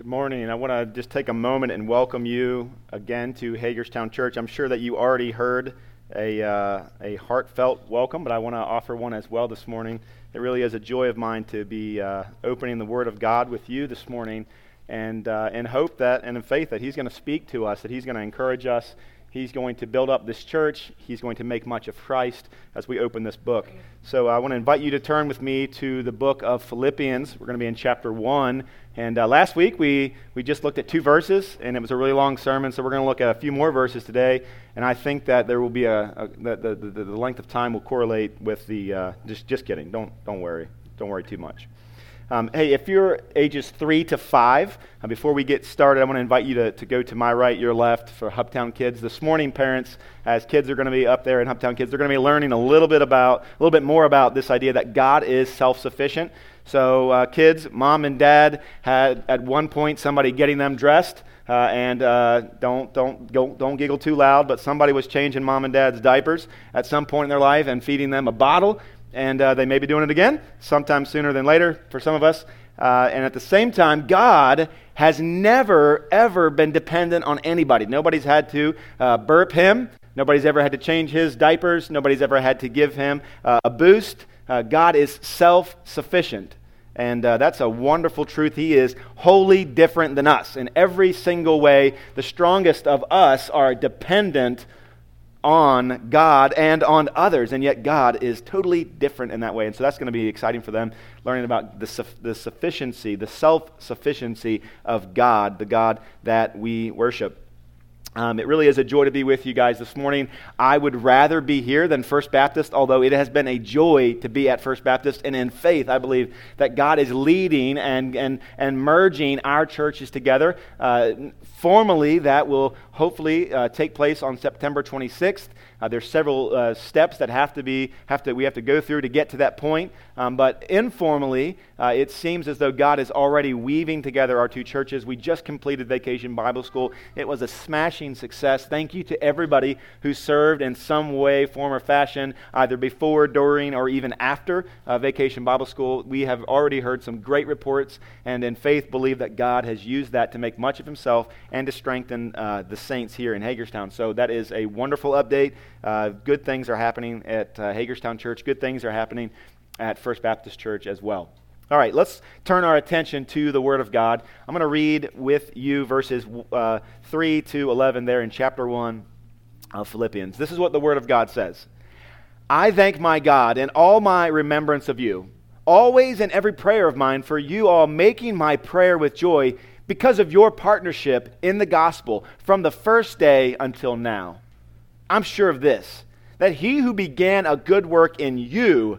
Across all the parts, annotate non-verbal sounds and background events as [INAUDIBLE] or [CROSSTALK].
Good morning. I want to just take a moment and welcome you again to Hagerstown Church. I'm sure that you already heard a, uh, a heartfelt welcome, but I want to offer one as well this morning. It really is a joy of mine to be uh, opening the Word of God with you this morning and uh, in hope that and in faith that He's going to speak to us, that He's going to encourage us, He's going to build up this church. He's going to make much of Christ as we open this book. So I want to invite you to turn with me to the book of Philippians. We're going to be in chapter 1. And uh, last week we, we just looked at two verses, and it was a really long sermon. So we're going to look at a few more verses today. And I think that there will be a, a the, the, the, length of time will correlate with the. Uh, just, just kidding. Don't, don't worry. Don't worry too much. Um, hey, if you're ages three to five, uh, before we get started, I want to invite you to, to go to my right, your left for Hubtown Kids. This morning, parents, as kids are going to be up there in Hubtown Kids, they're going to be learning a little bit about, a little bit more about this idea that God is self sufficient. So, uh, kids, mom and dad had at one point somebody getting them dressed. Uh, and uh, don't, don't, go, don't giggle too loud, but somebody was changing mom and dad's diapers at some point in their life and feeding them a bottle and uh, they may be doing it again, sometime sooner than later for some of us. Uh, and at the same time, God has never, ever been dependent on anybody. Nobody's had to uh, burp him. Nobody's ever had to change his diapers. Nobody's ever had to give him a boost. God is self sufficient. And uh, that's a wonderful truth. He is wholly different than us. In every single way, the strongest of us are dependent on God and on others, and yet God is totally different in that way. And so that's going to be exciting for them, learning about the, su- the sufficiency, the self sufficiency of God, the God that we worship. Um, it really is a joy to be with you guys this morning. I would rather be here than First Baptist, although it has been a joy to be at First Baptist. And in faith, I believe that God is leading and, and, and merging our churches together. Uh, formally, that will hopefully uh, take place on September 26th. Uh, there's several uh, steps that have to be have to we have to go through to get to that point. Um, but informally, uh, it seems as though God is already weaving together our two churches. We just completed Vacation Bible School. It was a smashing success. Thank you to everybody who served in some way, form, or fashion, either before, during, or even after uh, Vacation Bible School. We have already heard some great reports, and in faith believe that God has used that to make much of Himself and to strengthen uh, the saints here in Hagerstown. So that is a wonderful update. Uh, good things are happening at uh, Hagerstown Church. Good things are happening at First Baptist Church as well. All right, let's turn our attention to the Word of God. I'm going to read with you verses uh, 3 to 11 there in chapter 1 of Philippians. This is what the Word of God says I thank my God in all my remembrance of you, always in every prayer of mine, for you all making my prayer with joy because of your partnership in the gospel from the first day until now. I'm sure of this that he who began a good work in you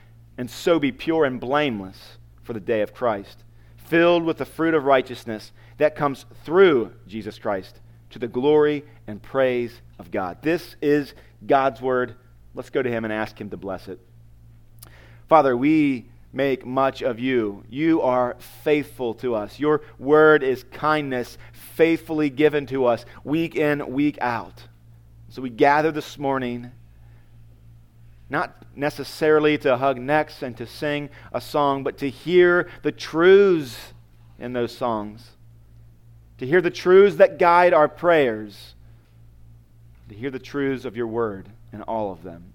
and so be pure and blameless for the day of Christ, filled with the fruit of righteousness that comes through Jesus Christ to the glory and praise of God. This is God's word. Let's go to Him and ask Him to bless it. Father, we make much of you. You are faithful to us. Your word is kindness, faithfully given to us week in, week out. So we gather this morning, not necessarily to hug necks and to sing a song, but to hear the truths in those songs, to hear the truths that guide our prayers, to hear the truths of your word in all of them.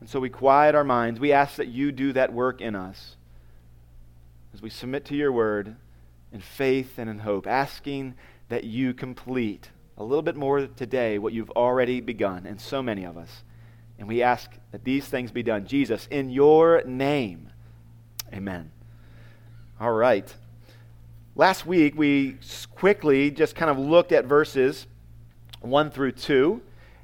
And so we quiet our minds. We ask that you do that work in us as we submit to your word in faith and in hope, asking that you complete a little bit more today what you've already begun in so many of us. And we ask that these things be done. Jesus, in your name. Amen. All right. Last week, we quickly just kind of looked at verses 1 through 2.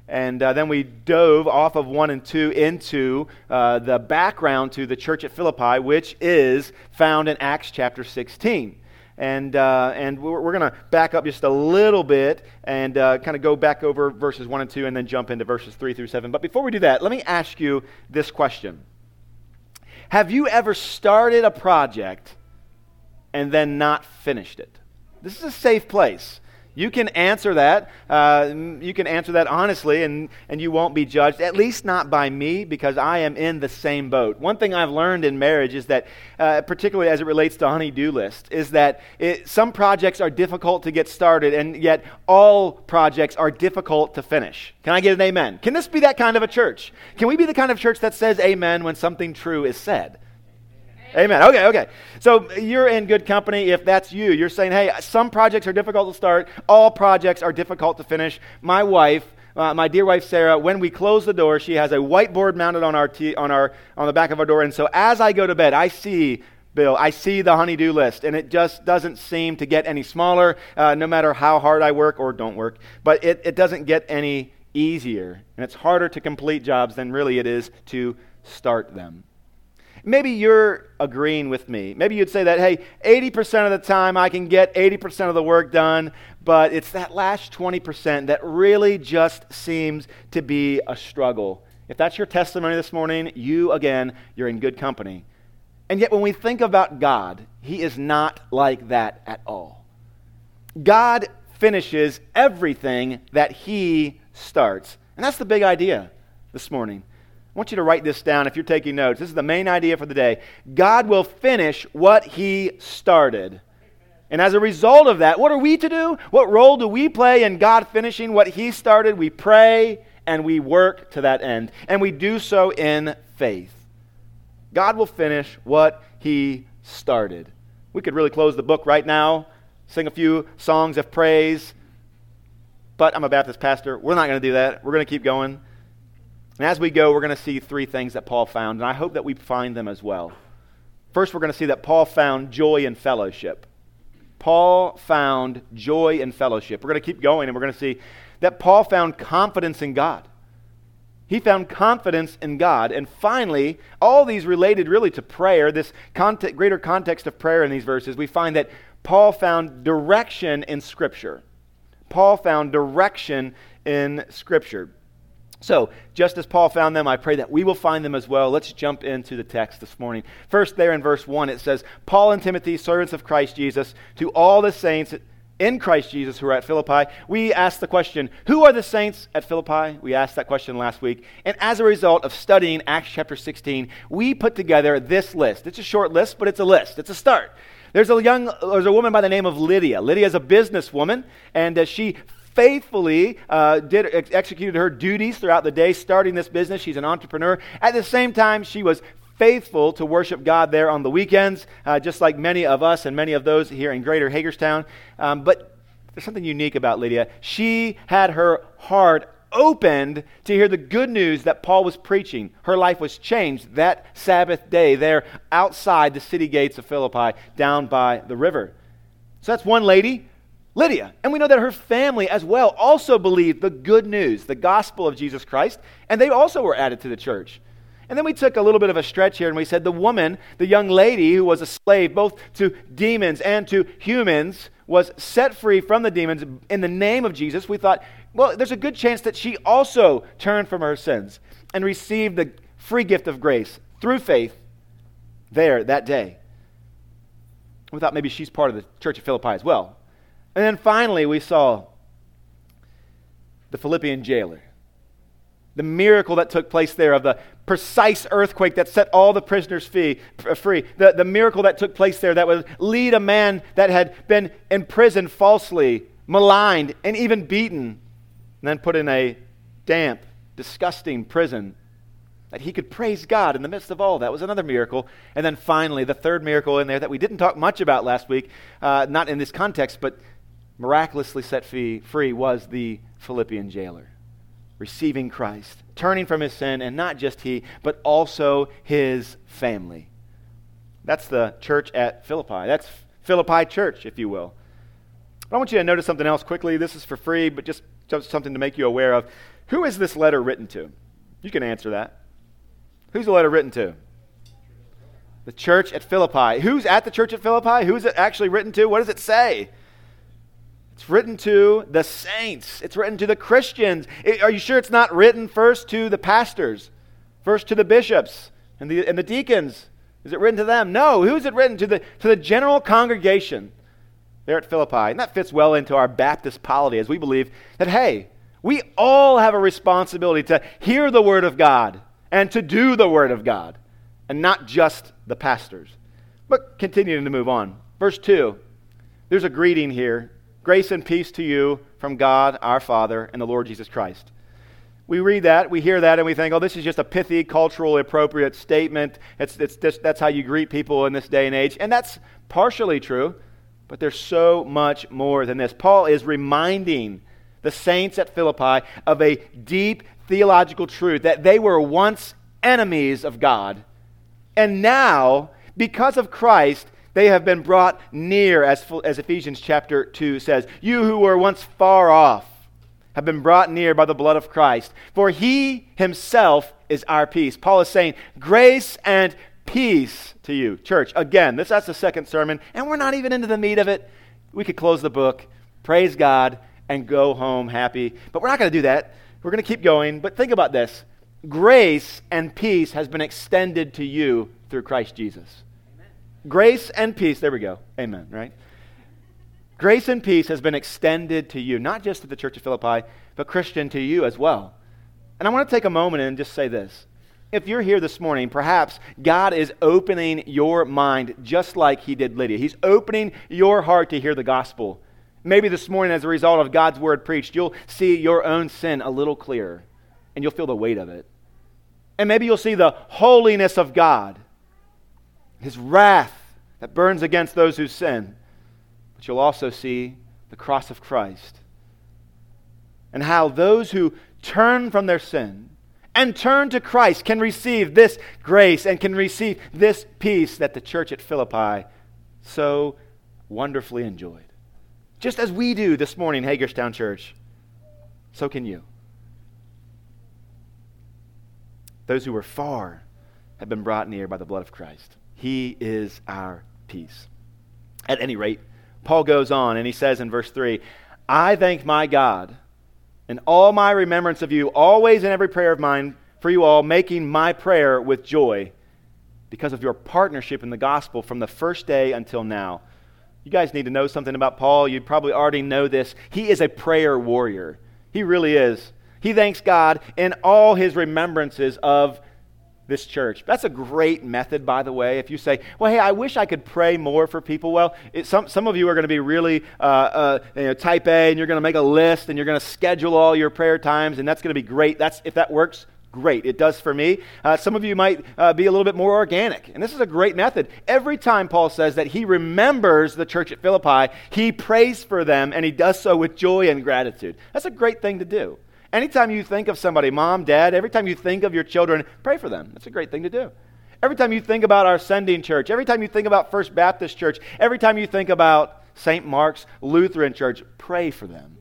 And uh, then we dove off of 1 and 2 into uh, the background to the church at Philippi, which is found in Acts chapter 16. And, uh, and we're, we're going to back up just a little bit and uh, kind of go back over verses 1 and 2 and then jump into verses 3 through 7. But before we do that, let me ask you this question Have you ever started a project and then not finished it? This is a safe place. You can answer that. Uh, you can answer that honestly, and, and you won't be judged, at least not by me, because I am in the same boat. One thing I've learned in marriage is that, uh, particularly as it relates to honey-do list, is that it, some projects are difficult to get started, and yet all projects are difficult to finish. Can I get an amen? Can this be that kind of a church? Can we be the kind of church that says amen when something true is said? Amen. Okay, okay. So you're in good company if that's you. You're saying, hey, some projects are difficult to start, all projects are difficult to finish. My wife, uh, my dear wife Sarah, when we close the door, she has a whiteboard mounted on our t- on our on the back of our door, and so as I go to bed, I see Bill, I see the honey-do list, and it just doesn't seem to get any smaller, uh, no matter how hard I work or don't work. But it, it doesn't get any easier, and it's harder to complete jobs than really it is to start them. Maybe you're agreeing with me. Maybe you'd say that, hey, 80% of the time I can get 80% of the work done, but it's that last 20% that really just seems to be a struggle. If that's your testimony this morning, you, again, you're in good company. And yet, when we think about God, He is not like that at all. God finishes everything that He starts. And that's the big idea this morning. I want you to write this down if you're taking notes. This is the main idea for the day. God will finish what He started. And as a result of that, what are we to do? What role do we play in God finishing what He started? We pray and we work to that end. And we do so in faith. God will finish what He started. We could really close the book right now, sing a few songs of praise. But I'm a Baptist pastor. We're not going to do that. We're going to keep going. And as we go, we're going to see three things that Paul found, and I hope that we find them as well. First, we're going to see that Paul found joy in fellowship. Paul found joy in fellowship. We're going to keep going, and we're going to see that Paul found confidence in God. He found confidence in God. And finally, all these related really to prayer, this context, greater context of prayer in these verses, we find that Paul found direction in Scripture. Paul found direction in Scripture. So, just as Paul found them, I pray that we will find them as well. Let's jump into the text this morning. First, there in verse 1, it says, Paul and Timothy, servants of Christ Jesus, to all the saints in Christ Jesus who are at Philippi. We asked the question, Who are the saints at Philippi? We asked that question last week. And as a result of studying Acts chapter 16, we put together this list. It's a short list, but it's a list, it's a start. There's a young, there's a woman by the name of Lydia. Lydia is a businesswoman, and uh, she faithfully uh, did ex- executed her duties throughout the day, starting this business. She's an entrepreneur. At the same time, she was faithful to worship God there on the weekends, uh, just like many of us and many of those here in Greater Hagerstown. Um, but there's something unique about Lydia. She had her heart opened to hear the good news that Paul was preaching. Her life was changed that Sabbath day there outside the city gates of Philippi, down by the river. So that's one lady Lydia. And we know that her family as well also believed the good news, the gospel of Jesus Christ, and they also were added to the church. And then we took a little bit of a stretch here and we said the woman, the young lady who was a slave both to demons and to humans, was set free from the demons in the name of Jesus. We thought, well, there's a good chance that she also turned from her sins and received the free gift of grace through faith there that day. We thought maybe she's part of the church of Philippi as well. And then finally, we saw the Philippian jailer. The miracle that took place there of the precise earthquake that set all the prisoners free. The, the miracle that took place there that would lead a man that had been imprisoned falsely, maligned, and even beaten, and then put in a damp, disgusting prison that he could praise God in the midst of all that was another miracle. And then finally, the third miracle in there that we didn't talk much about last week, uh, not in this context, but miraculously set free was the Philippian jailer, receiving Christ, turning from his sin, and not just he, but also his family. That's the church at Philippi. That's Philippi Church, if you will. I want you to notice something else quickly. This is for free, but just, just something to make you aware of. Who is this letter written to? You can answer that. Who's the letter written to? The church at Philippi. Who's at the church at Philippi? Who's it actually written to? What does it say? It's written to the saints. It's written to the Christians. It, are you sure it's not written first to the pastors, first to the bishops and the, and the deacons? Is it written to them? No. Who's it written to the, to the general congregation there at Philippi? And that fits well into our Baptist polity as we believe that, hey, we all have a responsibility to hear the Word of God and to do the Word of God, and not just the pastors. But continuing to move on. Verse 2, there's a greeting here Grace and peace to you from God our Father and the Lord Jesus Christ. We read that, we hear that, and we think, oh, this is just a pithy, culturally appropriate statement. It's, it's just, that's how you greet people in this day and age. And that's partially true, but there's so much more than this. Paul is reminding the saints at Philippi of a deep theological truth that they were once enemies of God. And now, because of Christ, they have been brought near, as, as Ephesians chapter 2 says. You who were once far off have been brought near by the blood of Christ, for he himself is our peace. Paul is saying, Grace and peace to you. Church, again, this that's the second sermon, and we're not even into the meat of it. We could close the book, praise God, and go home happy. But we're not going to do that. We're going to keep going. But think about this grace and peace has been extended to you through Christ Jesus. Grace and peace, there we go. Amen, right? Grace and peace has been extended to you, not just to the church of Philippi, but Christian to you as well. And I want to take a moment and just say this. If you're here this morning, perhaps God is opening your mind just like He did Lydia. He's opening your heart to hear the gospel. Maybe this morning, as a result of God's word preached, you'll see your own sin a little clearer and you'll feel the weight of it. And maybe you'll see the holiness of God his wrath that burns against those who sin. But you'll also see the cross of Christ and how those who turn from their sin and turn to Christ can receive this grace and can receive this peace that the church at Philippi so wonderfully enjoyed. Just as we do this morning, Hagerstown Church, so can you. Those who were far have been brought near by the blood of Christ. He is our peace. At any rate, Paul goes on and he says in verse 3 I thank my God in all my remembrance of you, always in every prayer of mine for you all, making my prayer with joy because of your partnership in the gospel from the first day until now. You guys need to know something about Paul. You probably already know this. He is a prayer warrior. He really is. He thanks God in all his remembrances of this church. That's a great method, by the way. If you say, well, hey, I wish I could pray more for people. Well, it, some, some of you are going to be really uh, uh, you know, type A, and you're going to make a list, and you're going to schedule all your prayer times, and that's going to be great. That's, if that works, great. It does for me. Uh, some of you might uh, be a little bit more organic. And this is a great method. Every time Paul says that he remembers the church at Philippi, he prays for them, and he does so with joy and gratitude. That's a great thing to do. Anytime you think of somebody, mom, dad, every time you think of your children, pray for them. That's a great thing to do. Every time you think about our sending church, every time you think about First Baptist Church, every time you think about St. Mark's Lutheran Church, pray for them.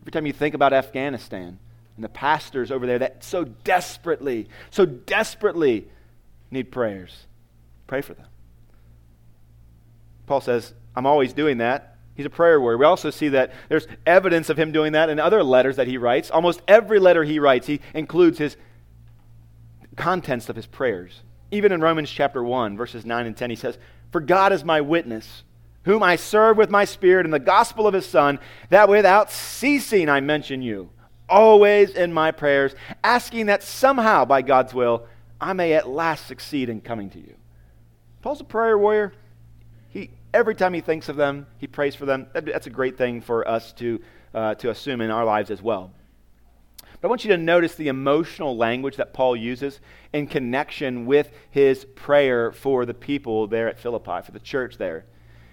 Every time you think about Afghanistan and the pastors over there that so desperately, so desperately need prayers, pray for them. Paul says, I'm always doing that. He's a prayer warrior. We also see that there's evidence of him doing that in other letters that he writes. Almost every letter he writes, he includes his contents of his prayers. Even in Romans chapter 1, verses 9 and 10, he says, For God is my witness, whom I serve with my spirit in the gospel of his Son, that without ceasing I mention you, always in my prayers, asking that somehow, by God's will, I may at last succeed in coming to you. Paul's a prayer warrior. Every time he thinks of them, he prays for them. That's a great thing for us to, uh, to assume in our lives as well. But I want you to notice the emotional language that Paul uses in connection with his prayer for the people there at Philippi, for the church there.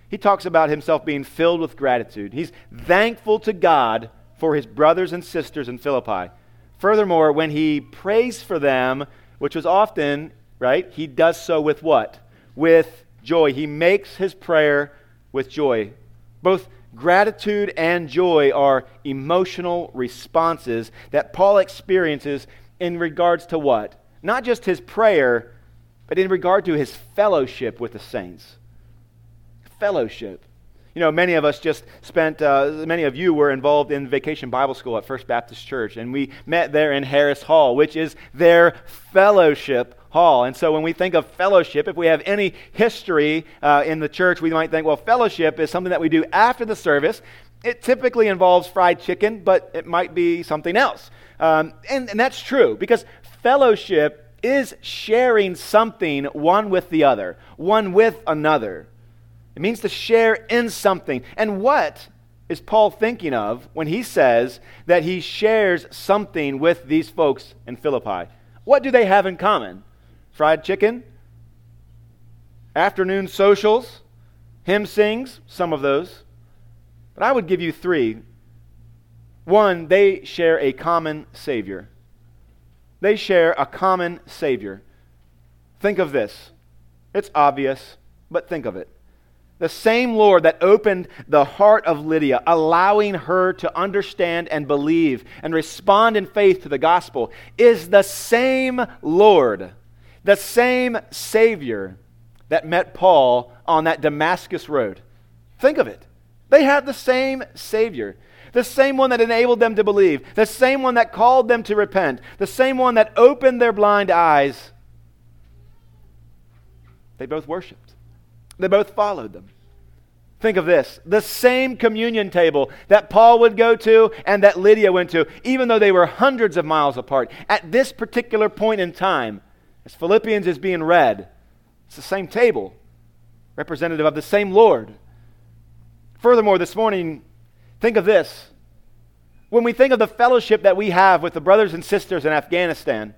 He talks about himself being filled with gratitude. He's thankful to God for his brothers and sisters in Philippi. Furthermore, when he prays for them, which was often, right, he does so with what? With joy. He makes his prayer with joy. Both gratitude and joy are emotional responses that Paul experiences in regards to what? Not just his prayer, but in regard to his fellowship with the saints. Fellowship. You know, many of us just spent, uh, many of you were involved in vacation Bible school at First Baptist Church, and we met there in Harris Hall, which is their fellowship hall. And so when we think of fellowship, if we have any history uh, in the church, we might think, well, fellowship is something that we do after the service. It typically involves fried chicken, but it might be something else. Um, and, and that's true because fellowship is sharing something one with the other, one with another. It means to share in something. And what is Paul thinking of when he says that he shares something with these folks in Philippi? What do they have in common? Fried chicken? Afternoon socials? Hymn sings? Some of those. But I would give you three. One, they share a common Savior. They share a common Savior. Think of this. It's obvious, but think of it. The same Lord that opened the heart of Lydia, allowing her to understand and believe and respond in faith to the gospel, is the same Lord, the same Savior that met Paul on that Damascus road. Think of it. They had the same Savior. The same one that enabled them to believe, the same one that called them to repent, the same one that opened their blind eyes. They both worshiped, they both followed them. Think of this the same communion table that Paul would go to and that Lydia went to, even though they were hundreds of miles apart. At this particular point in time, as Philippians is being read, it's the same table, representative of the same Lord. Furthermore, this morning, Think of this. When we think of the fellowship that we have with the brothers and sisters in Afghanistan,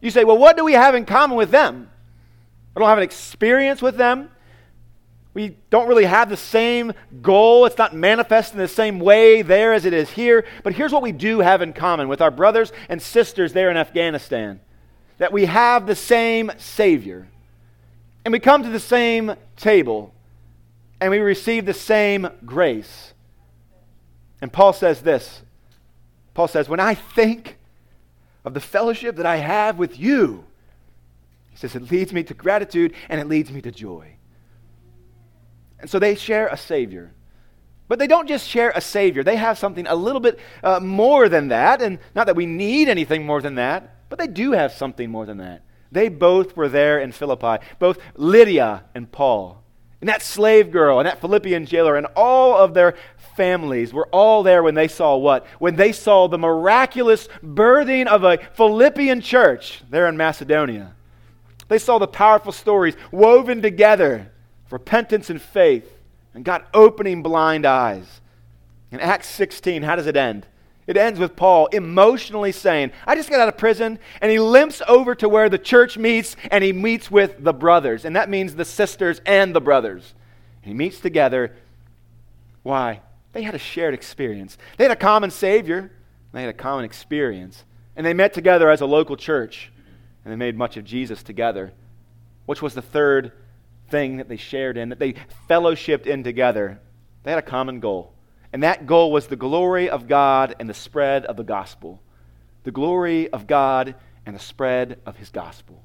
you say, well, what do we have in common with them? I don't have an experience with them. We don't really have the same goal. It's not manifest in the same way there as it is here. But here's what we do have in common with our brothers and sisters there in Afghanistan that we have the same Savior. And we come to the same table and we receive the same grace. And Paul says this Paul says, When I think of the fellowship that I have with you, he says, it leads me to gratitude and it leads me to joy. And so they share a Savior. But they don't just share a Savior, they have something a little bit uh, more than that. And not that we need anything more than that, but they do have something more than that. They both were there in Philippi, both Lydia and Paul. And that slave girl and that Philippian jailer and all of their families were all there when they saw what? When they saw the miraculous birthing of a Philippian church there in Macedonia. They saw the powerful stories woven together repentance and faith and God opening blind eyes. In Acts 16, how does it end? It ends with Paul emotionally saying, I just got out of prison, and he limps over to where the church meets and he meets with the brothers. And that means the sisters and the brothers. He meets together. Why? They had a shared experience. They had a common Savior, they had a common experience. And they met together as a local church, and they made much of Jesus together, which was the third thing that they shared in, that they fellowshipped in together. They had a common goal. And that goal was the glory of God and the spread of the gospel. The glory of God and the spread of his gospel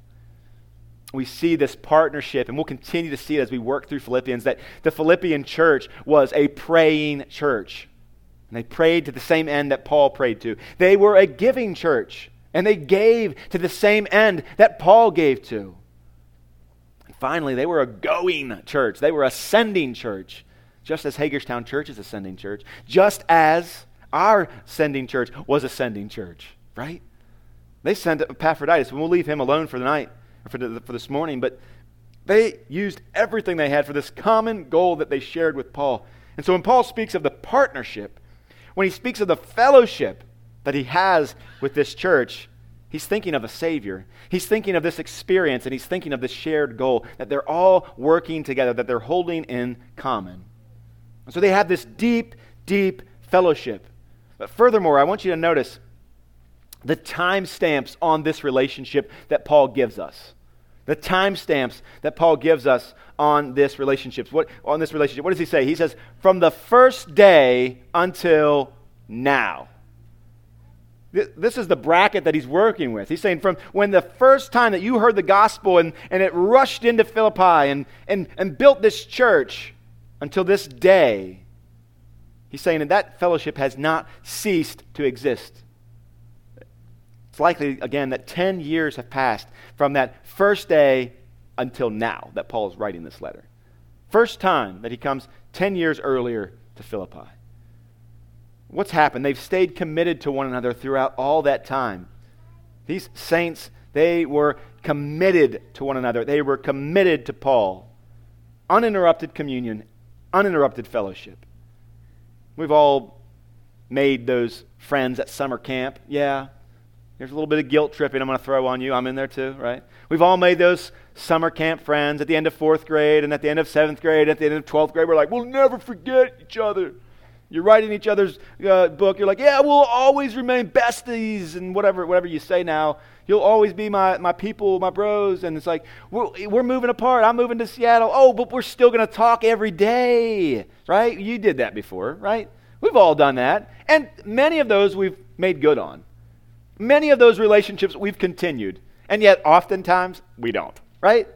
we see this partnership, and we'll continue to see it as we work through Philippians, that the Philippian church was a praying church. And they prayed to the same end that Paul prayed to. They were a giving church, and they gave to the same end that Paul gave to. And finally, they were a going church. They were a sending church, just as Hagerstown Church is a sending church, just as our sending church was a sending church, right? They sent Epaphroditus, and we'll leave him alone for the night for, the, for this morning, but they used everything they had for this common goal that they shared with Paul. And so when Paul speaks of the partnership, when he speaks of the fellowship that he has with this church, he's thinking of a Savior. He's thinking of this experience, and he's thinking of this shared goal that they're all working together, that they're holding in common. And so they have this deep, deep fellowship. But furthermore, I want you to notice the timestamps on this relationship that Paul gives us. The timestamps that Paul gives us on this relationship. What on this relationship? What does he say? He says, from the first day until now. This is the bracket that he's working with. He's saying from when the first time that you heard the gospel and, and it rushed into Philippi and, and, and built this church until this day, he's saying that that fellowship has not ceased to exist. It's likely, again, that 10 years have passed from that first day until now that Paul is writing this letter. First time that he comes 10 years earlier to Philippi. What's happened? They've stayed committed to one another throughout all that time. These saints, they were committed to one another. They were committed to Paul. Uninterrupted communion, uninterrupted fellowship. We've all made those friends at summer camp. Yeah, there's a little bit of guilt tripping I'm going to throw on you. I'm in there too, right? We've all made those summer camp friends at the end of fourth grade and at the end of seventh grade, at the end of 12th grade. We're like, we'll never forget each other. You're writing each other's uh, book. You're like, yeah, we'll always remain besties and whatever, whatever you say now. You'll always be my, my people, my bros. And it's like, we're, we're moving apart. I'm moving to Seattle. Oh, but we're still going to talk every day, right? You did that before, right? We've all done that. And many of those we've made good on. Many of those relationships we've continued. And yet, oftentimes, we don't, right?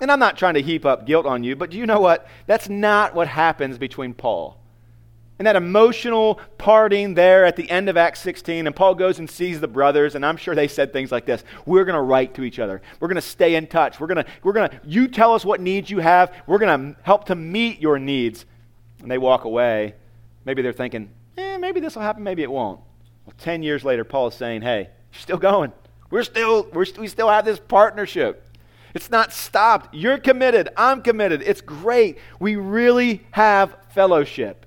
And I'm not trying to heap up guilt on you, but do you know what? That's not what happens between Paul and that emotional parting there at the end of Acts 16. And Paul goes and sees the brothers, and I'm sure they said things like this We're going to write to each other. We're going to stay in touch. We're going to, we're going to, you tell us what needs you have. We're going to help to meet your needs. And they walk away. Maybe they're thinking, eh, maybe this will happen, maybe it won't. Well, 10 years later, Paul is saying, hey, you're still going. We're still, we're, we still have this partnership. It's not stopped. You're committed. I'm committed. It's great. We really have fellowship.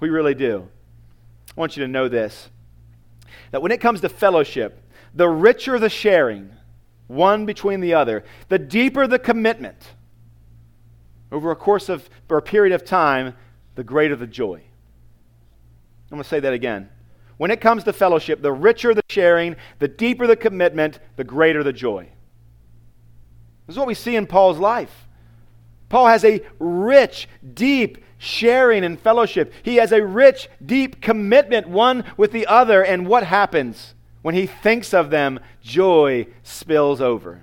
We really do. I want you to know this that when it comes to fellowship, the richer the sharing, one between the other, the deeper the commitment over a course of or a period of time, the greater the joy. I'm going to say that again. When it comes to fellowship, the richer the sharing, the deeper the commitment, the greater the joy. This is what we see in Paul's life. Paul has a rich, deep, sharing and fellowship. He has a rich, deep commitment one with the other. And what happens? When he thinks of them, joy spills over.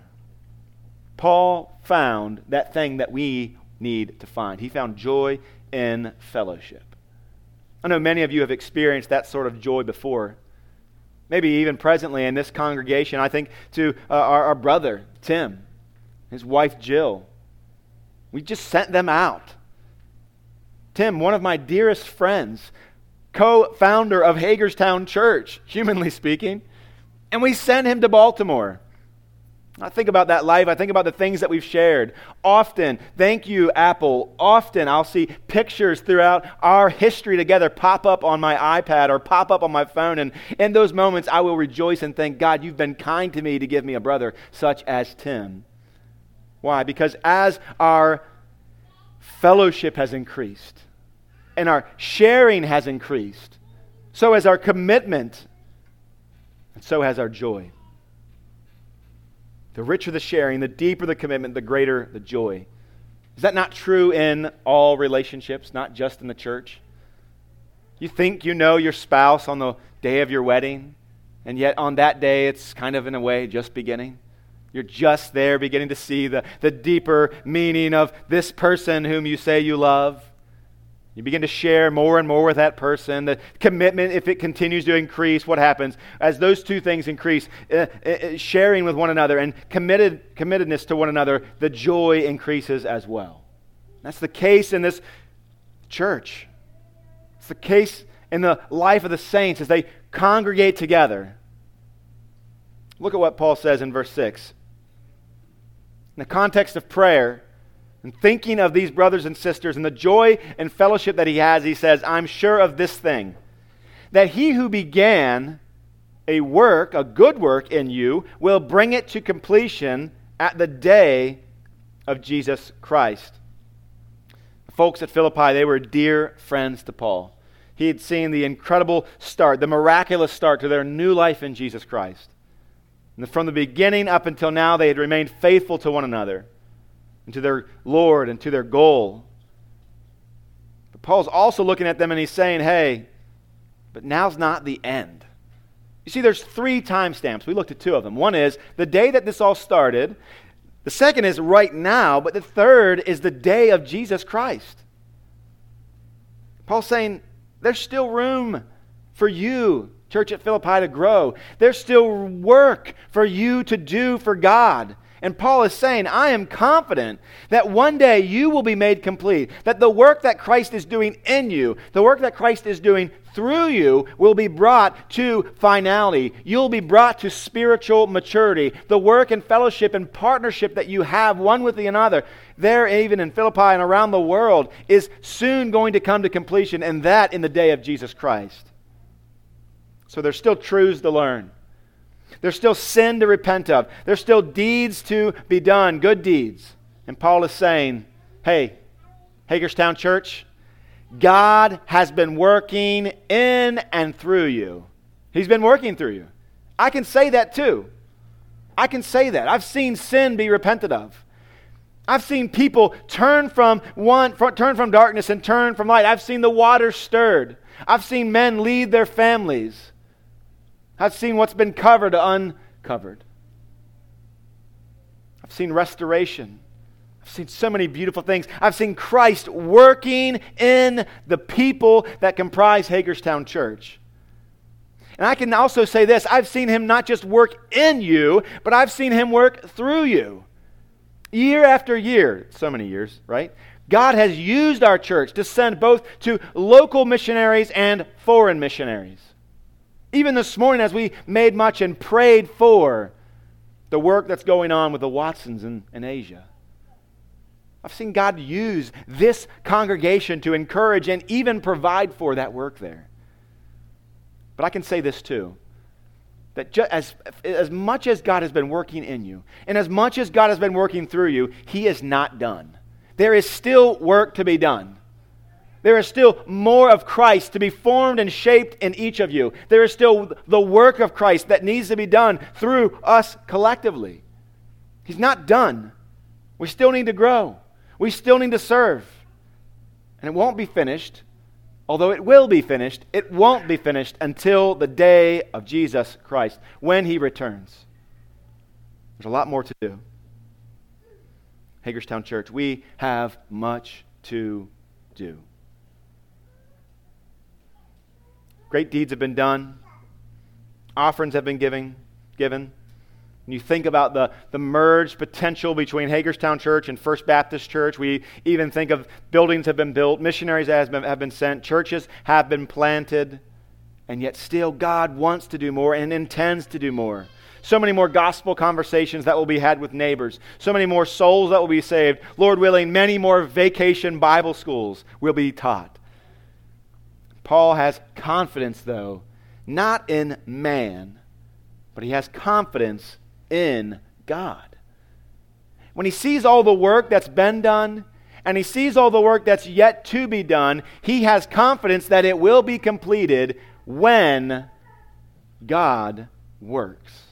Paul found that thing that we need to find. He found joy in fellowship. I know many of you have experienced that sort of joy before. Maybe even presently in this congregation. I think to uh, our, our brother, Tim, his wife, Jill. We just sent them out Tim, one of my dearest friends, co founder of Hagerstown Church, humanly speaking, and we sent him to Baltimore. I think about that life. I think about the things that we've shared. Often, thank you, Apple. Often, I'll see pictures throughout our history together pop up on my iPad or pop up on my phone. And in those moments, I will rejoice and thank God, you've been kind to me to give me a brother such as Tim. Why? Because as our fellowship has increased, and our sharing has increased. So has our commitment, and so has our joy. The richer the sharing, the deeper the commitment, the greater the joy. Is that not true in all relationships, not just in the church? You think you know your spouse on the day of your wedding, and yet on that day it's kind of, in a way, just beginning. You're just there beginning to see the, the deeper meaning of this person whom you say you love. You begin to share more and more with that person. The commitment, if it continues to increase, what happens? As those two things increase, uh, uh, uh, sharing with one another and committed, committedness to one another, the joy increases as well. That's the case in this church. It's the case in the life of the saints as they congregate together. Look at what Paul says in verse 6. In the context of prayer, and thinking of these brothers and sisters and the joy and fellowship that he has, he says, I'm sure of this thing, that he who began a work, a good work in you, will bring it to completion at the day of Jesus Christ. The folks at Philippi, they were dear friends to Paul. He had seen the incredible start, the miraculous start to their new life in Jesus Christ. And from the beginning up until now, they had remained faithful to one another and to their Lord and to their goal. But Paul's also looking at them and he's saying, hey, but now's not the end. You see, there's three timestamps. We looked at two of them. One is the day that this all started, the second is right now, but the third is the day of Jesus Christ. Paul's saying there's still room for you, church at Philippi, to grow. There's still work for you to do for God. And Paul is saying, I am confident that one day you will be made complete, that the work that Christ is doing in you, the work that Christ is doing through you, will be brought to finality. You'll be brought to spiritual maturity. The work and fellowship and partnership that you have one with the another, there, even in Philippi and around the world, is soon going to come to completion, and that in the day of Jesus Christ. So there's still truths to learn. There's still sin to repent of. There's still deeds to be done, good deeds. And Paul is saying, hey, Hagerstown Church, God has been working in and through you. He's been working through you. I can say that too. I can say that. I've seen sin be repented of. I've seen people turn from one turn from darkness and turn from light. I've seen the water stirred. I've seen men lead their families. I've seen what's been covered uncovered. I've seen restoration. I've seen so many beautiful things. I've seen Christ working in the people that comprise Hagerstown Church. And I can also say this I've seen him not just work in you, but I've seen him work through you. Year after year, so many years, right? God has used our church to send both to local missionaries and foreign missionaries. Even this morning, as we made much and prayed for the work that's going on with the Watsons in, in Asia. I've seen God use this congregation to encourage and even provide for that work there. But I can say this too that as, as much as God has been working in you, and as much as God has been working through you, He is not done. There is still work to be done. There is still more of Christ to be formed and shaped in each of you. There is still the work of Christ that needs to be done through us collectively. He's not done. We still need to grow, we still need to serve. And it won't be finished, although it will be finished, it won't be finished until the day of Jesus Christ, when he returns. There's a lot more to do. Hagerstown Church, we have much to do. Great deeds have been done. Offerings have been giving, given. You think about the, the merged potential between Hagerstown Church and First Baptist Church, we even think of buildings have been built, missionaries have been, have been sent, churches have been planted, and yet still God wants to do more and intends to do more. So many more gospel conversations that will be had with neighbors. So many more souls that will be saved. Lord willing, many more vacation Bible schools will be taught. Paul has confidence, though, not in man, but he has confidence in God. When he sees all the work that's been done, and he sees all the work that's yet to be done, he has confidence that it will be completed when God works.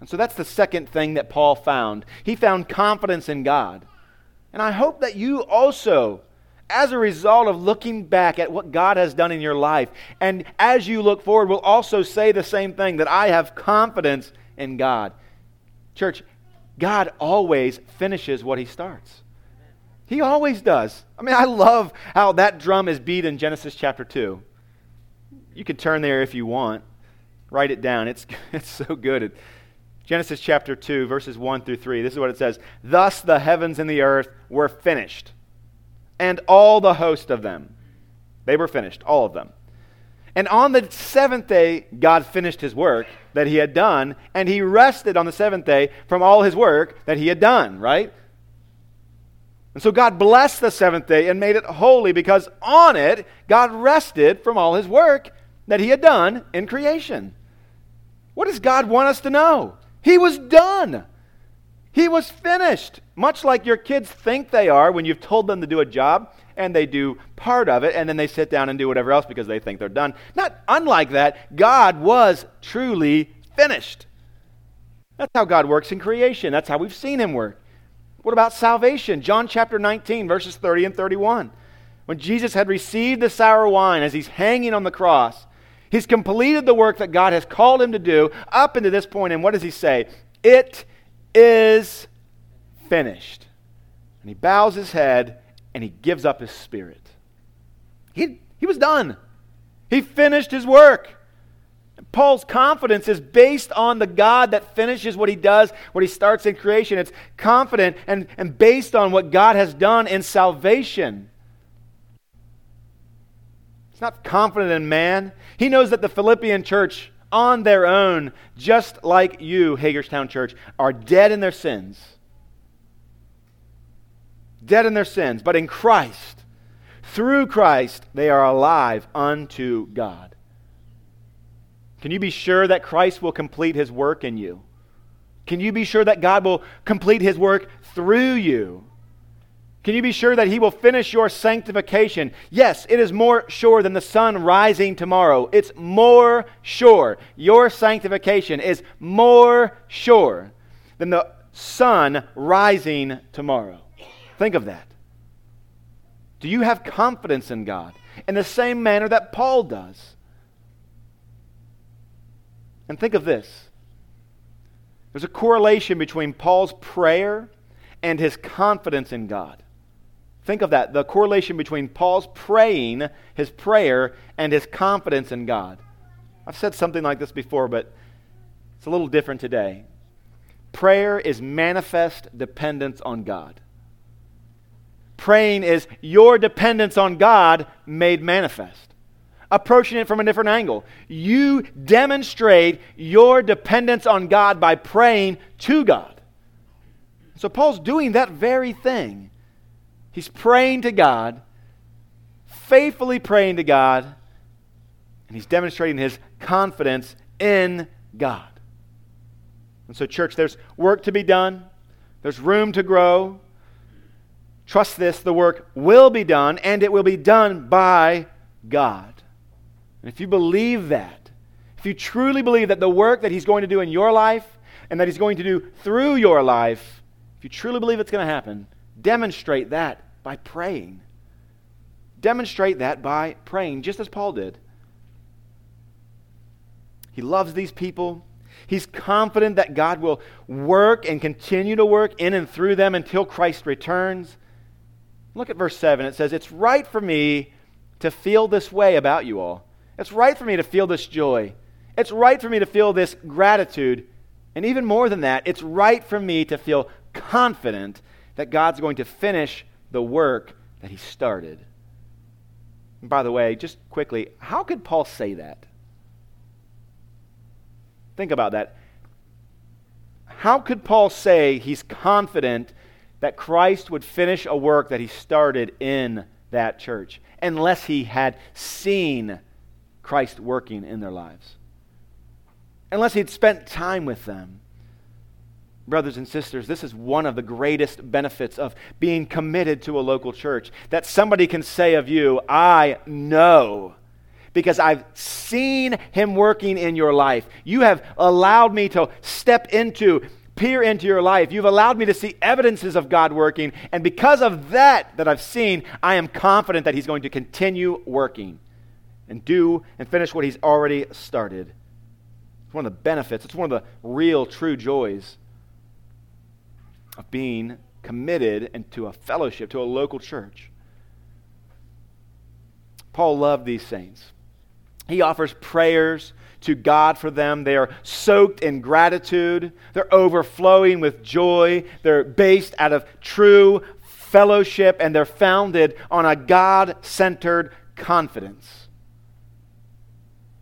And so that's the second thing that Paul found. He found confidence in God. And I hope that you also as a result of looking back at what God has done in your life. And as you look forward, will also say the same thing that I have confidence in God. Church, God always finishes what he starts. He always does. I mean, I love how that drum is beat in Genesis chapter 2. You can turn there if you want. Write it down. It's, [LAUGHS] it's so good. Genesis chapter 2, verses 1 through 3. This is what it says Thus the heavens and the earth were finished and all the host of them. They were finished, all of them. And on the seventh day, God finished his work that he had done, and he rested on the seventh day from all his work that he had done, right? And so God blessed the seventh day and made it holy because on it, God rested from all his work that he had done in creation. What does God want us to know? He was done. He was finished. Much like your kids think they are when you've told them to do a job and they do part of it and then they sit down and do whatever else because they think they're done. Not unlike that, God was truly finished. That's how God works in creation. That's how we've seen him work. What about salvation? John chapter 19, verses 30 and 31. When Jesus had received the sour wine as he's hanging on the cross, He's completed the work that God has called him to do up into this point, and what does he say? It is finished. And he bows his head and he gives up his spirit. He, he was done. He finished his work. Paul's confidence is based on the God that finishes what he does, what he starts in creation. It's confident and, and based on what God has done in salvation. He's not confident in man. He knows that the Philippian church, on their own, just like you, Hagerstown Church, are dead in their sins. Dead in their sins. But in Christ, through Christ, they are alive unto God. Can you be sure that Christ will complete his work in you? Can you be sure that God will complete his work through you? Can you be sure that he will finish your sanctification? Yes, it is more sure than the sun rising tomorrow. It's more sure. Your sanctification is more sure than the sun rising tomorrow. Think of that. Do you have confidence in God in the same manner that Paul does? And think of this there's a correlation between Paul's prayer and his confidence in God. Think of that the correlation between Paul's praying, his prayer, and his confidence in God. I've said something like this before, but it's a little different today. Prayer is manifest dependence on God. Praying is your dependence on God made manifest. Approaching it from a different angle. You demonstrate your dependence on God by praying to God. So Paul's doing that very thing. He's praying to God, faithfully praying to God, and he's demonstrating his confidence in God. And so, church, there's work to be done, there's room to grow. Trust this the work will be done, and it will be done by God. And if you believe that, if you truly believe that the work that He's going to do in your life and that He's going to do through your life, if you truly believe it's going to happen, demonstrate that by praying. Demonstrate that by praying, just as Paul did. He loves these people. He's confident that God will work and continue to work in and through them until Christ returns. Look at verse 7. It says, It's right for me to feel this way about you all. It's right for me to feel this joy. It's right for me to feel this gratitude. And even more than that, it's right for me to feel confident that God's going to finish the work that he started. And by the way, just quickly, how could Paul say that? Think about that. How could Paul say he's confident that Christ would finish a work that he started in that church unless he had seen Christ working in their lives? Unless he'd spent time with them brothers and sisters, this is one of the greatest benefits of being committed to a local church. That somebody can say of you, I know because I've seen him working in your life. You have allowed me to step into, peer into your life. You've allowed me to see evidences of God working. And because of that, that I've seen, I am confident that he's going to continue working and do and finish what he's already started. It's one of the benefits, it's one of the real, true joys of being committed into a fellowship, to a local church. Paul loved these saints. He offers prayers to God for them. They are soaked in gratitude. They're overflowing with joy. They're based out of true fellowship, and they're founded on a God centered confidence.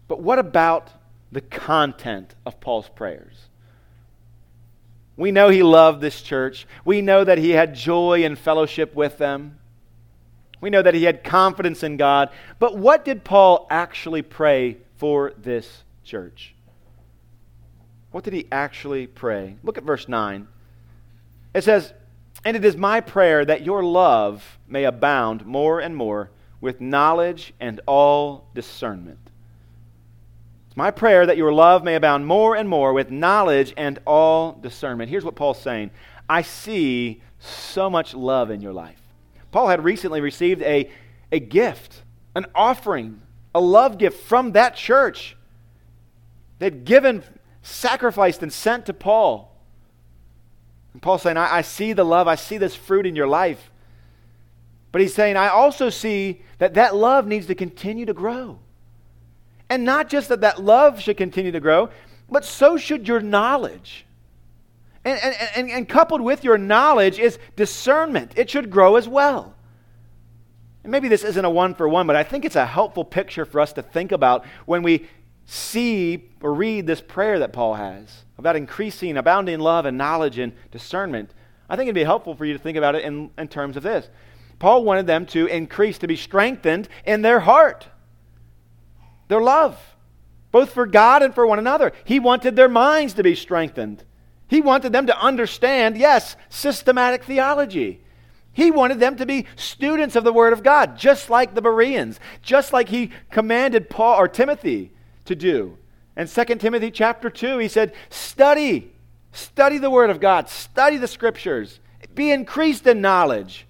But what about the content of Paul's prayers? We know he loved this church. We know that he had joy and fellowship with them. We know that he had confidence in God. But what did Paul actually pray for this church? What did he actually pray? Look at verse 9. It says, And it is my prayer that your love may abound more and more with knowledge and all discernment it's my prayer that your love may abound more and more with knowledge and all discernment. Here's what Paul's saying I see so much love in your life. Paul had recently received a, a gift, an offering a love gift from that church. They'd given, sacrificed, and sent to Paul. And Paul's saying, I, I see the love, I see this fruit in your life. But he's saying, I also see that that love needs to continue to grow. And not just that that love should continue to grow, but so should your knowledge. And, and, and, and coupled with your knowledge is discernment. It should grow as well. And maybe this isn't a one for one, but I think it's a helpful picture for us to think about when we see or read this prayer that Paul has about increasing, abounding love and knowledge and discernment. I think it'd be helpful for you to think about it in, in terms of this. Paul wanted them to increase, to be strengthened in their heart, their love, both for God and for one another. He wanted their minds to be strengthened. He wanted them to understand, yes, systematic theology. He wanted them to be students of the Word of God, just like the Bereans, just like he commanded Paul or Timothy to do. And 2 Timothy chapter 2, he said, Study, study the Word of God, study the Scriptures, be increased in knowledge.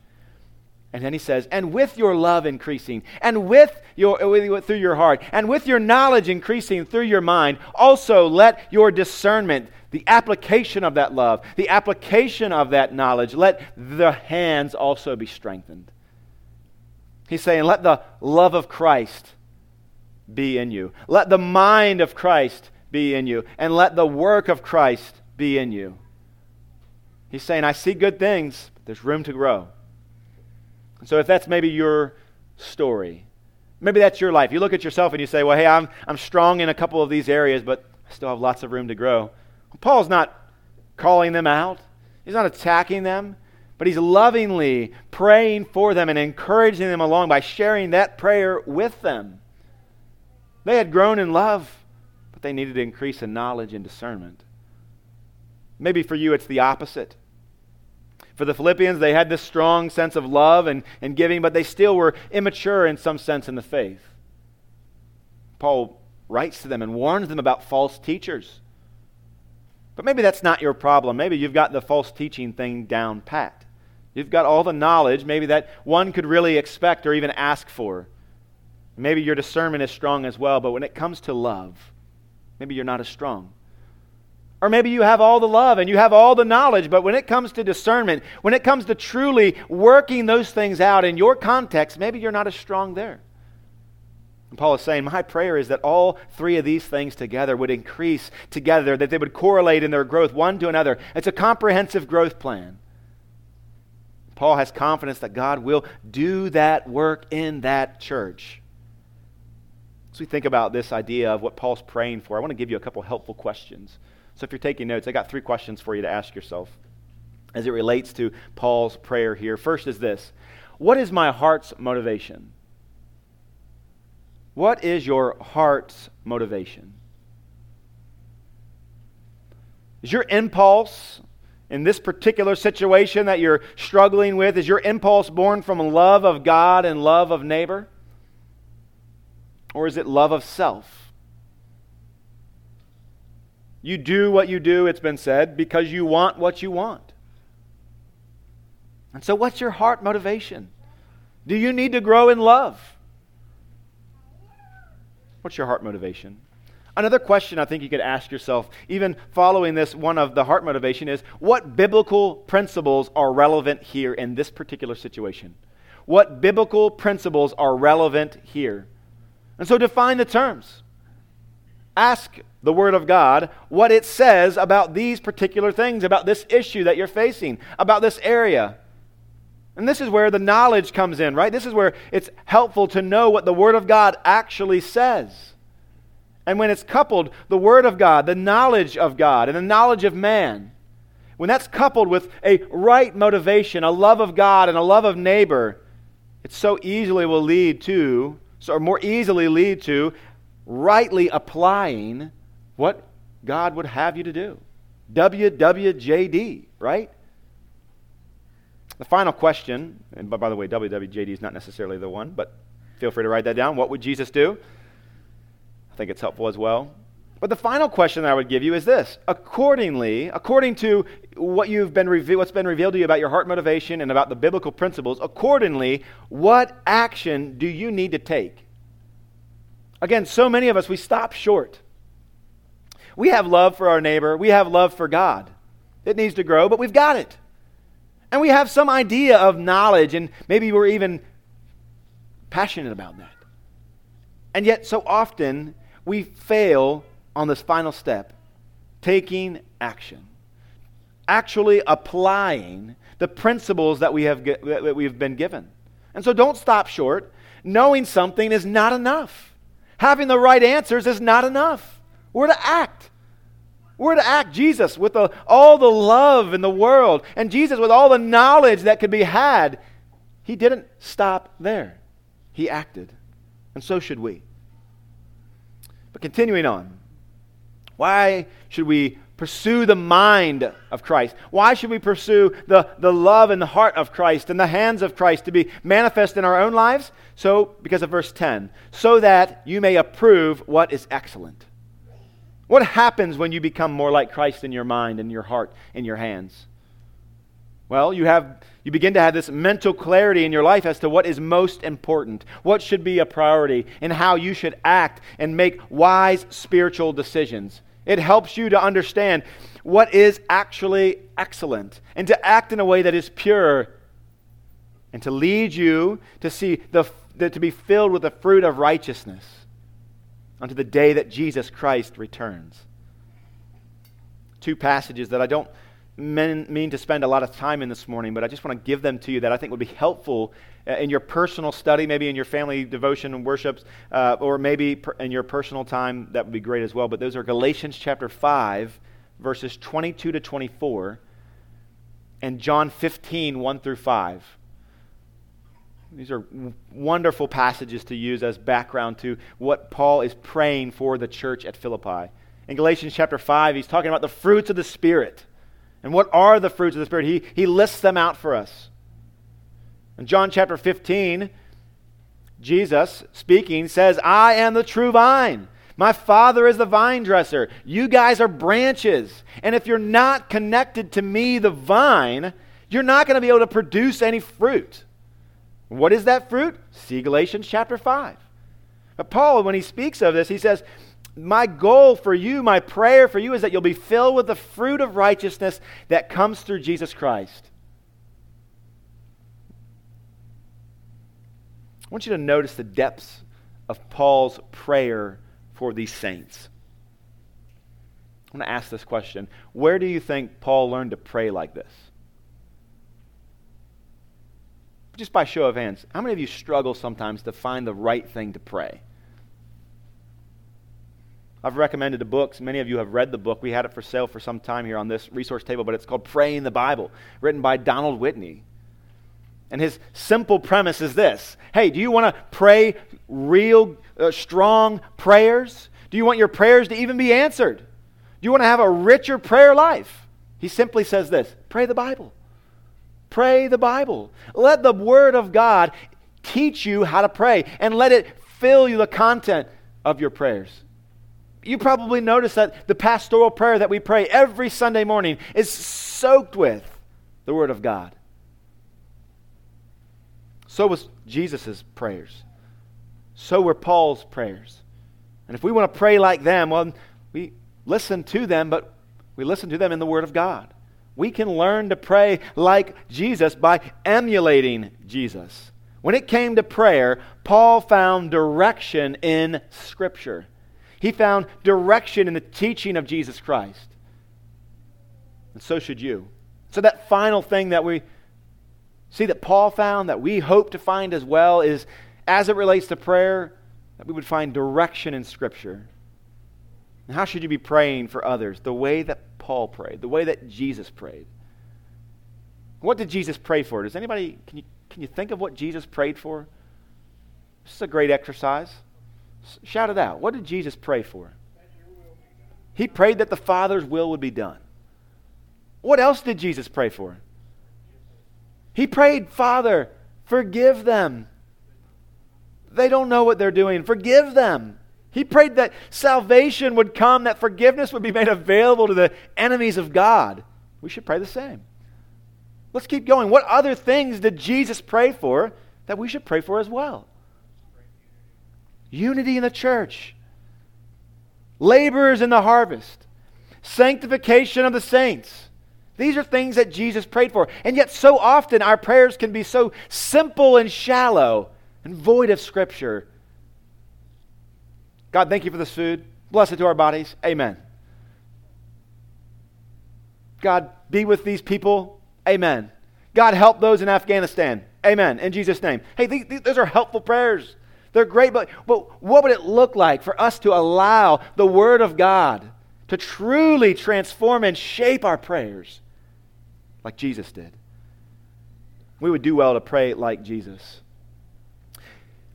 And then he says, and with your love increasing, and with your with, through your heart, and with your knowledge increasing through your mind, also let your discernment, the application of that love, the application of that knowledge, let the hands also be strengthened. He's saying, let the love of Christ be in you. Let the mind of Christ be in you. And let the work of Christ be in you. He's saying, I see good things, but there's room to grow. So if that's maybe your story, maybe that's your life. You look at yourself and you say, well, hey, I'm, I'm strong in a couple of these areas, but I still have lots of room to grow. Paul's not calling them out, he's not attacking them. But he's lovingly praying for them and encouraging them along by sharing that prayer with them. They had grown in love, but they needed to increase in knowledge and discernment. Maybe for you it's the opposite. For the Philippians, they had this strong sense of love and, and giving, but they still were immature in some sense in the faith. Paul writes to them and warns them about false teachers. But maybe that's not your problem. Maybe you've got the false teaching thing down pat. You've got all the knowledge, maybe that one could really expect or even ask for. Maybe your discernment is strong as well, but when it comes to love, maybe you're not as strong. Or maybe you have all the love and you have all the knowledge, but when it comes to discernment, when it comes to truly working those things out in your context, maybe you're not as strong there. And Paul is saying, My prayer is that all three of these things together would increase together, that they would correlate in their growth one to another. It's a comprehensive growth plan. Paul has confidence that God will do that work in that church. As we think about this idea of what Paul's praying for, I want to give you a couple helpful questions. So if you're taking notes, I got three questions for you to ask yourself as it relates to Paul's prayer here. First is this What is my heart's motivation? What is your heart's motivation? Is your impulse in this particular situation that you're struggling with, is your impulse born from love of God and love of neighbor? Or is it love of self? You do what you do, it's been said, because you want what you want. And so, what's your heart motivation? Do you need to grow in love? What's your heart motivation? Another question I think you could ask yourself, even following this one of the heart motivation, is what biblical principles are relevant here in this particular situation? What biblical principles are relevant here? And so define the terms. Ask the Word of God what it says about these particular things, about this issue that you're facing, about this area. And this is where the knowledge comes in, right? This is where it's helpful to know what the Word of God actually says. And when it's coupled, the Word of God, the knowledge of God, and the knowledge of man, when that's coupled with a right motivation, a love of God and a love of neighbor, it so easily will lead to or more easily lead to rightly applying what God would have you to do. WWJD, right? The final question, and by, the way, WWJD is not necessarily the one, but feel free to write that down. What would Jesus do? I think it's helpful as well. But the final question that I would give you is this: accordingly, according to what you've been reve- what's been revealed to you about your heart motivation and about the biblical principles, accordingly, what action do you need to take? Again, so many of us, we stop short. We have love for our neighbor, we have love for God. It needs to grow, but we've got it. And we have some idea of knowledge, and maybe we're even passionate about that. And yet, so often, we fail on this final step taking action, actually applying the principles that, we have, that we've been given. And so don't stop short. Knowing something is not enough. Having the right answers is not enough. We're to act. We're to act. Jesus, with the, all the love in the world, and Jesus, with all the knowledge that could be had, he didn't stop there. He acted. And so should we. But continuing on, why should we pursue the mind of Christ? Why should we pursue the, the love and the heart of Christ and the hands of Christ to be manifest in our own lives? So, because of verse 10, so that you may approve what is excellent. What happens when you become more like Christ in your mind and your heart and your hands? Well, you have you begin to have this mental clarity in your life as to what is most important, what should be a priority, and how you should act and make wise spiritual decisions. It helps you to understand what is actually excellent and to act in a way that is pure and to lead you to see the, the to be filled with the fruit of righteousness unto the day that Jesus Christ returns. Two passages that I don't mean, mean to spend a lot of time in this morning, but I just want to give them to you that I think would be helpful uh, in your personal study, maybe in your family devotion and worships, uh, or maybe in your personal time. That would be great as well. But those are Galatians chapter 5, verses 22 to 24, and John 15, 1 through 5. These are wonderful passages to use as background to what Paul is praying for the church at Philippi. In Galatians chapter 5, he's talking about the fruits of the Spirit. And what are the fruits of the Spirit? He, he lists them out for us. In John chapter 15, Jesus speaking says, I am the true vine. My Father is the vine dresser. You guys are branches. And if you're not connected to me, the vine, you're not going to be able to produce any fruit. What is that fruit? See Galatians chapter 5. But Paul, when he speaks of this, he says, my goal for you, my prayer for you is that you'll be filled with the fruit of righteousness that comes through Jesus Christ. I want you to notice the depths of Paul's prayer for these saints. I want to ask this question Where do you think Paul learned to pray like this? Just by show of hands, how many of you struggle sometimes to find the right thing to pray? I've recommended the books. Many of you have read the book. We had it for sale for some time here on this resource table, but it's called Praying the Bible, written by Donald Whitney. And his simple premise is this Hey, do you want to pray real, uh, strong prayers? Do you want your prayers to even be answered? Do you want to have a richer prayer life? He simply says this Pray the Bible. Pray the Bible. Let the Word of God teach you how to pray and let it fill you the content of your prayers you probably noticed that the pastoral prayer that we pray every Sunday morning is soaked with the Word of God. So was Jesus' prayers. So were Paul's prayers. And if we want to pray like them, well, we listen to them, but we listen to them in the Word of God. We can learn to pray like Jesus by emulating Jesus. When it came to prayer, Paul found direction in Scripture. He found direction in the teaching of Jesus Christ. And so should you. So, that final thing that we see that Paul found, that we hope to find as well, is as it relates to prayer, that we would find direction in Scripture. And how should you be praying for others? The way that Paul prayed, the way that Jesus prayed. What did Jesus pray for? Does anybody, can you, can you think of what Jesus prayed for? This is a great exercise. Shout it out. What did Jesus pray for? He prayed that the Father's will would be done. What else did Jesus pray for? He prayed, Father, forgive them. They don't know what they're doing. Forgive them. He prayed that salvation would come, that forgiveness would be made available to the enemies of God. We should pray the same. Let's keep going. What other things did Jesus pray for that we should pray for as well? Unity in the church, laborers in the harvest, sanctification of the saints. These are things that Jesus prayed for. And yet, so often, our prayers can be so simple and shallow and void of Scripture. God, thank you for this food. Bless it to our bodies. Amen. God, be with these people. Amen. God, help those in Afghanistan. Amen. In Jesus' name. Hey, these, those are helpful prayers. They're great, but, but what would it look like for us to allow the Word of God to truly transform and shape our prayers like Jesus did? We would do well to pray like Jesus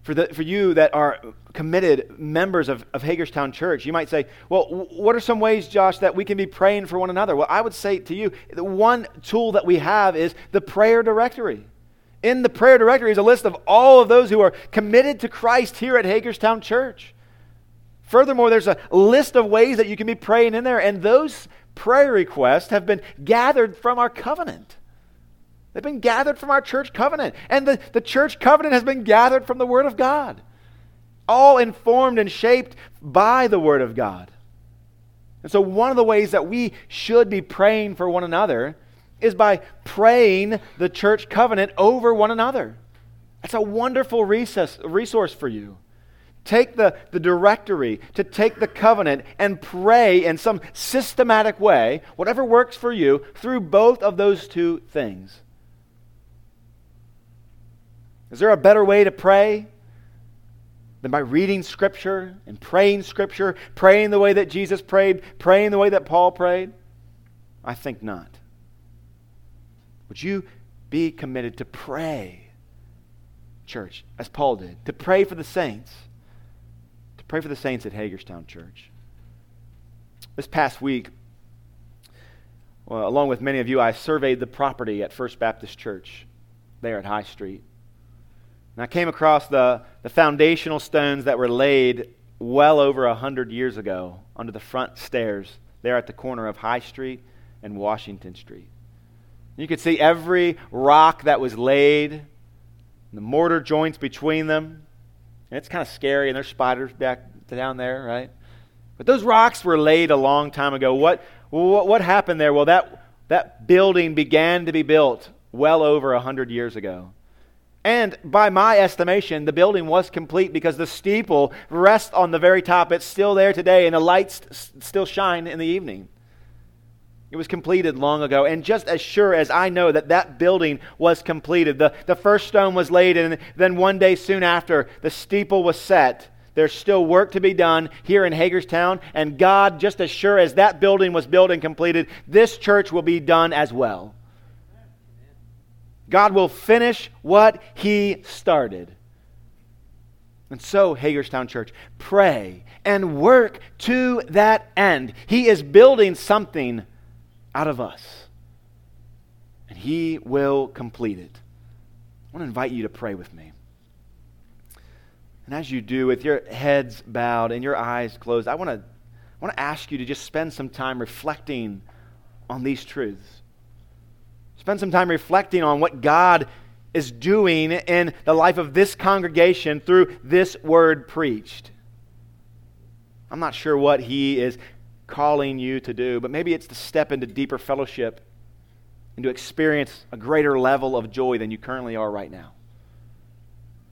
for, the, for you that are committed members of, of Hagerstown Church, you might say, well, what are some ways, Josh, that we can be praying for one another? Well, I would say to you, the one tool that we have is the prayer directory. In the prayer directory is a list of all of those who are committed to Christ here at Hagerstown Church. Furthermore, there's a list of ways that you can be praying in there, and those prayer requests have been gathered from our covenant. They've been gathered from our church covenant. And the, the church covenant has been gathered from the Word of God, all informed and shaped by the Word of God. And so, one of the ways that we should be praying for one another is by praying the church covenant over one another. That's a wonderful resource, resource for you. Take the, the directory to take the covenant and pray in some systematic way, whatever works for you, through both of those two things. Is there a better way to pray than by reading Scripture and praying Scripture, praying the way that Jesus prayed, praying the way that Paul prayed? I think not. Would you be committed to pray, church, as Paul did, to pray for the saints, to pray for the saints at Hagerstown Church? This past week, well, along with many of you, I surveyed the property at First Baptist Church there at High Street. And I came across the, the foundational stones that were laid well over a hundred years ago under the front stairs there at the corner of High Street and Washington Street. You could see every rock that was laid, the mortar joints between them. And it's kind of scary, and there's spiders back down there, right? But those rocks were laid a long time ago. What, what, what happened there? Well, that, that building began to be built well over a hundred years ago. And by my estimation, the building was complete because the steeple rests on the very top. It's still there today, and the lights still shine in the evening. It was completed long ago. And just as sure as I know that that building was completed, the, the first stone was laid, and then one day soon after, the steeple was set. There's still work to be done here in Hagerstown, and God, just as sure as that building was built and completed, this church will be done as well. God will finish what He started. And so, Hagerstown Church, pray and work to that end. He is building something out of us, and He will complete it. I want to invite you to pray with me. And as you do, with your heads bowed and your eyes closed, I want to, I want to ask you to just spend some time reflecting on these truths. Spend some time reflecting on what God is doing in the life of this congregation through this word preached. I'm not sure what He is calling you to do, but maybe it's to step into deeper fellowship and to experience a greater level of joy than you currently are right now.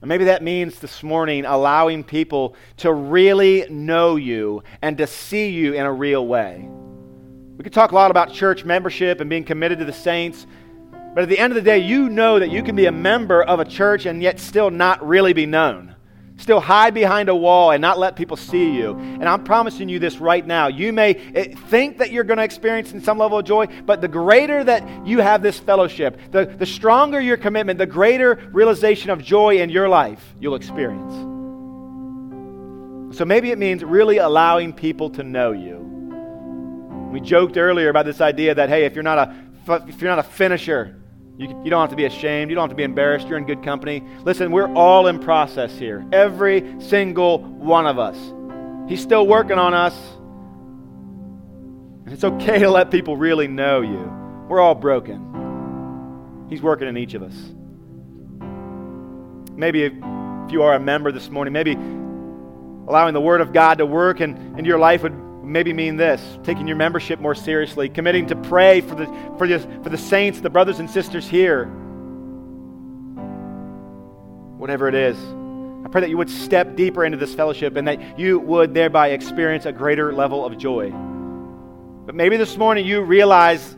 And maybe that means this morning allowing people to really know you and to see you in a real way. We could talk a lot about church membership and being committed to the saints. But at the end of the day, you know that you can be a member of a church and yet still not really be known. Still hide behind a wall and not let people see you. And I'm promising you this right now. You may eh, think that you're going to experience in some level of joy, but the greater that you have this fellowship, the, the stronger your commitment, the greater realization of joy in your life you'll experience. So maybe it means really allowing people to know you. We joked earlier about this idea that, hey, if you're not a, if you're not a finisher, you, you don't have to be ashamed. You don't have to be embarrassed. You're in good company. Listen, we're all in process here. Every single one of us. He's still working on us. And it's okay to let people really know you. We're all broken. He's working in each of us. Maybe if you are a member this morning, maybe Allowing the Word of God to work in, into your life would maybe mean this taking your membership more seriously, committing to pray for the, for, the, for the saints, the brothers and sisters here. Whatever it is. I pray that you would step deeper into this fellowship and that you would thereby experience a greater level of joy. But maybe this morning you realize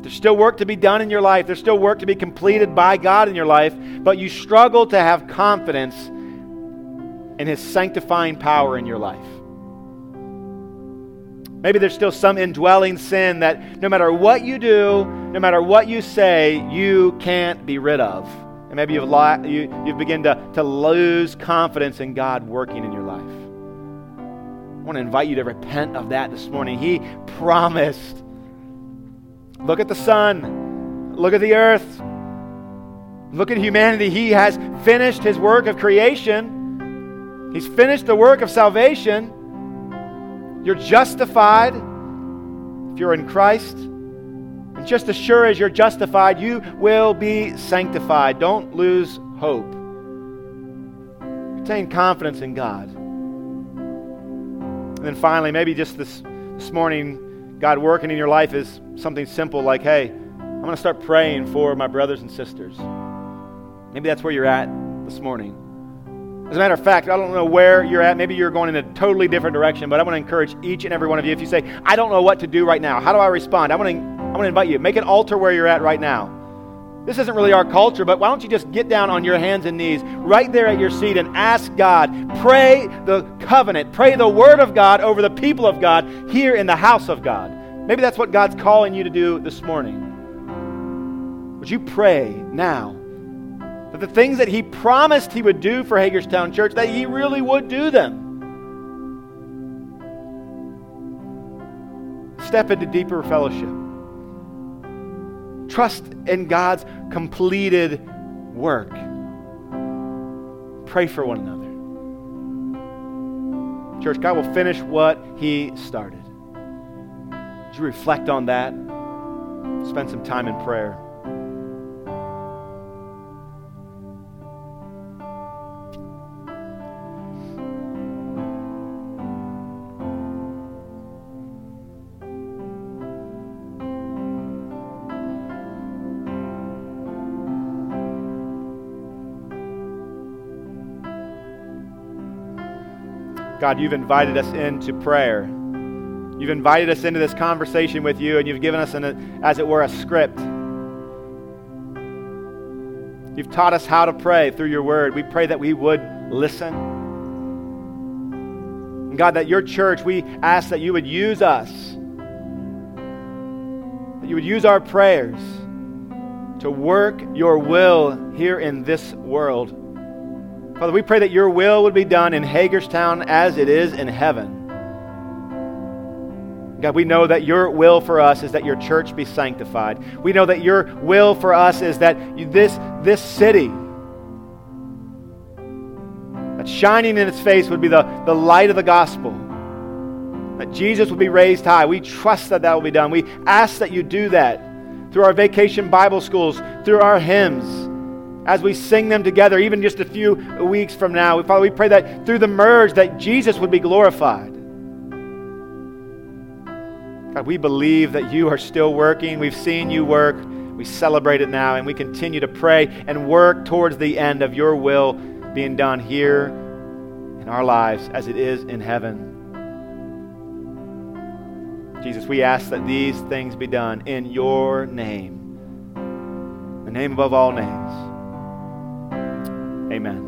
there's still work to be done in your life, there's still work to be completed by God in your life, but you struggle to have confidence in His sanctifying power in your life. Maybe there's still some indwelling sin that no matter what you do, no matter what you say, you can't be rid of. And maybe you've, li- you, you've begun to, to lose confidence in God working in your life. I want to invite you to repent of that this morning. He promised. Look at the sun, look at the earth, look at humanity. He has finished his work of creation, he's finished the work of salvation. You're justified if you're in Christ. And just as sure as you're justified, you will be sanctified. Don't lose hope. Retain confidence in God. And then finally, maybe just this, this morning, God working in your life is something simple like, hey, I'm going to start praying for my brothers and sisters. Maybe that's where you're at this morning. As a matter of fact, I don't know where you're at. Maybe you're going in a totally different direction, but I want to encourage each and every one of you. If you say, I don't know what to do right now, how do I respond? I want to, I want to invite you. Make an altar where you're at right now. This isn't really our culture, but why don't you just get down on your hands and knees right there at your seat and ask God? Pray the covenant, pray the word of God over the people of God here in the house of God. Maybe that's what God's calling you to do this morning. Would you pray now that the things that he promised he would do for Hagerstown Church, that he really would do them. Step into deeper fellowship. Trust in God's completed work. Pray for one another. Church, God will finish what He started. Would you reflect on that? Spend some time in prayer. God, you've invited us into prayer. You've invited us into this conversation with you, and you've given us, an, as it were, a script. You've taught us how to pray through your word. We pray that we would listen. And God, that your church, we ask that you would use us, that you would use our prayers to work your will here in this world. Father, we pray that your will would be done in Hagerstown as it is in heaven. God, we know that your will for us is that your church be sanctified. We know that your will for us is that this, this city, that shining in its face would be the, the light of the gospel, that Jesus would be raised high. We trust that that will be done. We ask that you do that through our vacation Bible schools, through our hymns as we sing them together, even just a few weeks from now. Father, we pray that through the merge that Jesus would be glorified. God, we believe that you are still working. We've seen you work. We celebrate it now, and we continue to pray and work towards the end of your will being done here in our lives as it is in heaven. Jesus, we ask that these things be done in your name, the name above all names. Amen.